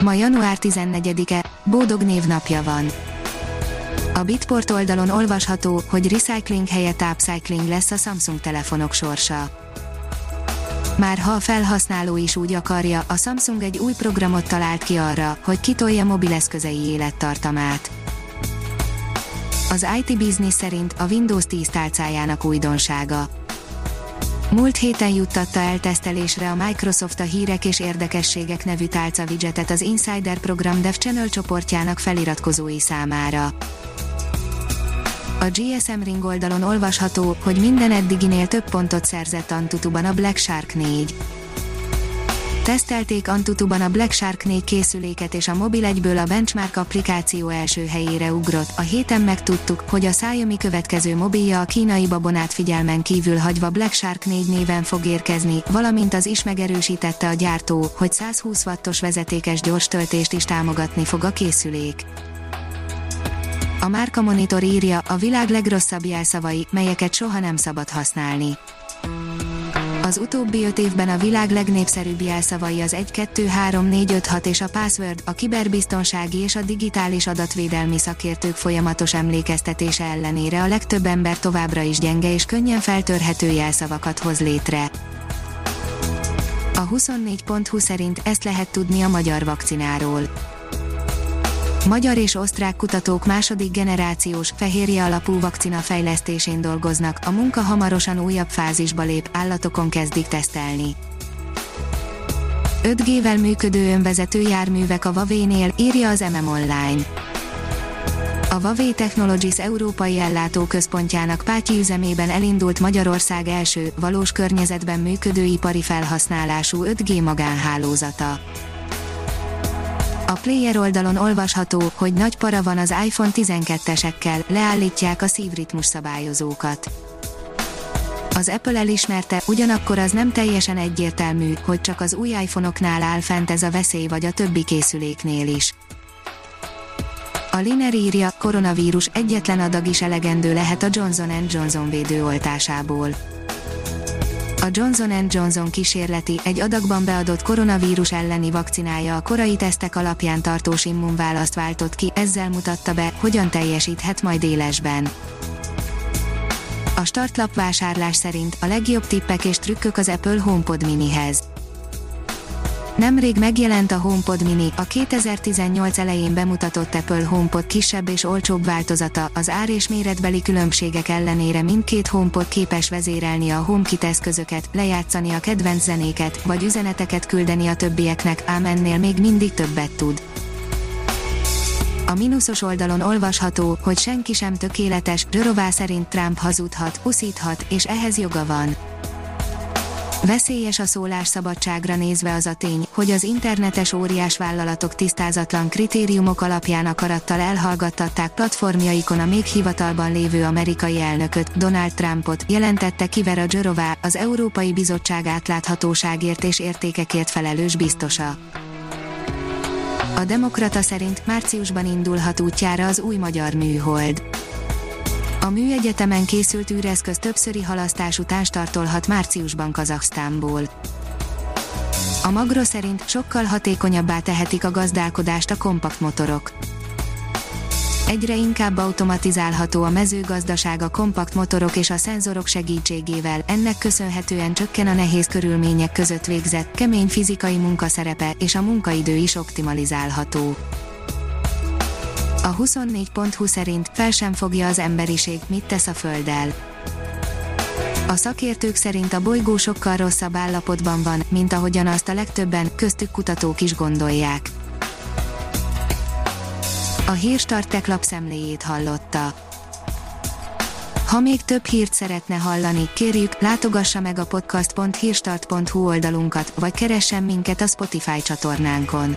Ma január 14-e, Bódog névnapja van. A Bitport oldalon olvasható, hogy recycling helyett upcycling lesz a Samsung telefonok sorsa. Már ha a felhasználó is úgy akarja, a Samsung egy új programot talált ki arra, hogy kitolja mobileszközei élettartamát. Az IT Business szerint a Windows 10 tálcájának újdonsága. Múlt héten juttatta el tesztelésre a Microsoft a hírek és érdekességek nevű tálca widgetet az Insider program Dev Channel csoportjának feliratkozói számára. A GSM Ring oldalon olvasható, hogy minden eddiginél több pontot szerzett Antutuban a Black Shark 4. Tesztelték Antutuban a Black Shark 4 készüléket és a mobil egyből a benchmark applikáció első helyére ugrott. A héten megtudtuk, hogy a Xiaomi következő mobilja a kínai babonát figyelmen kívül hagyva Black Shark 4 néven fog érkezni, valamint az is megerősítette a gyártó, hogy 120 wattos vezetékes gyors töltést is támogatni fog a készülék. A Márka Monitor írja a világ legrosszabb jelszavai, melyeket soha nem szabad használni. Az utóbbi öt évben a világ legnépszerűbb jelszavai az 1 2 3 4 5 6 és a password, a kiberbiztonsági és a digitális adatvédelmi szakértők folyamatos emlékeztetése ellenére a legtöbb ember továbbra is gyenge és könnyen feltörhető jelszavakat hoz létre. A 24.20 szerint ezt lehet tudni a magyar vakcináról Magyar és osztrák kutatók második generációs, fehérje alapú vakcina fejlesztésén dolgoznak, a munka hamarosan újabb fázisba lép, állatokon kezdik tesztelni. 5G-vel működő önvezető járművek a Vavénél, írja az MM Online. A Huawei Technologies európai ellátóközpontjának Pátyi üzemében elindult Magyarország első, valós környezetben működő ipari felhasználású 5G magánhálózata. A player oldalon olvasható, hogy nagy para van az iPhone 12-esekkel, leállítják a szívritmus szabályozókat. Az Apple elismerte, ugyanakkor az nem teljesen egyértelmű, hogy csak az új iPhone-oknál áll fent ez a veszély vagy a többi készüléknél is. A Liner írja, koronavírus egyetlen adag is elegendő lehet a Johnson Johnson védőoltásából a Johnson Johnson kísérleti, egy adagban beadott koronavírus elleni vakcinája a korai tesztek alapján tartós immunválaszt váltott ki, ezzel mutatta be, hogyan teljesíthet majd élesben. A startlap vásárlás szerint a legjobb tippek és trükkök az Apple HomePod minihez. Nemrég megjelent a HomePod Mini, a 2018 elején bemutatott Apple HomePod kisebb és olcsóbb változata, az ár és méretbeli különbségek ellenére mindkét HomePod képes vezérelni a HomeKit eszközöket, lejátszani a kedvenc zenéket, vagy üzeneteket küldeni a többieknek, ám ennél még mindig többet tud. A mínuszos oldalon olvasható, hogy senki sem tökéletes, Rörová szerint Trump hazudhat, uszíthat, és ehhez joga van. Veszélyes a szólásszabadságra nézve az a tény, hogy az internetes óriás vállalatok tisztázatlan kritériumok alapján akarattal elhallgattatták platformjaikon a még hivatalban lévő amerikai elnököt, Donald Trumpot, jelentette ki Vera az Európai Bizottság átláthatóságért és értékekért felelős biztosa. A Demokrata szerint márciusban indulhat útjára az új magyar műhold. A műegyetemen készült űreszköz többszöri halasztás után startolhat márciusban Kazaksztánból. A Magro szerint sokkal hatékonyabbá tehetik a gazdálkodást a kompakt motorok. Egyre inkább automatizálható a mezőgazdaság a kompakt motorok és a szenzorok segítségével, ennek köszönhetően csökken a nehéz körülmények között végzett, kemény fizikai munkaszerepe, és a munkaidő is optimalizálható. A 24.20 szerint fel sem fogja az emberiség, mit tesz a Földdel. A szakértők szerint a bolygó sokkal rosszabb állapotban van, mint ahogyan azt a legtöbben, köztük kutatók is gondolják. A Hírstartek lapszemléjét hallotta. Ha még több hírt szeretne hallani, kérjük, látogassa meg a podcast.hírstart.hu oldalunkat, vagy keressen minket a Spotify csatornánkon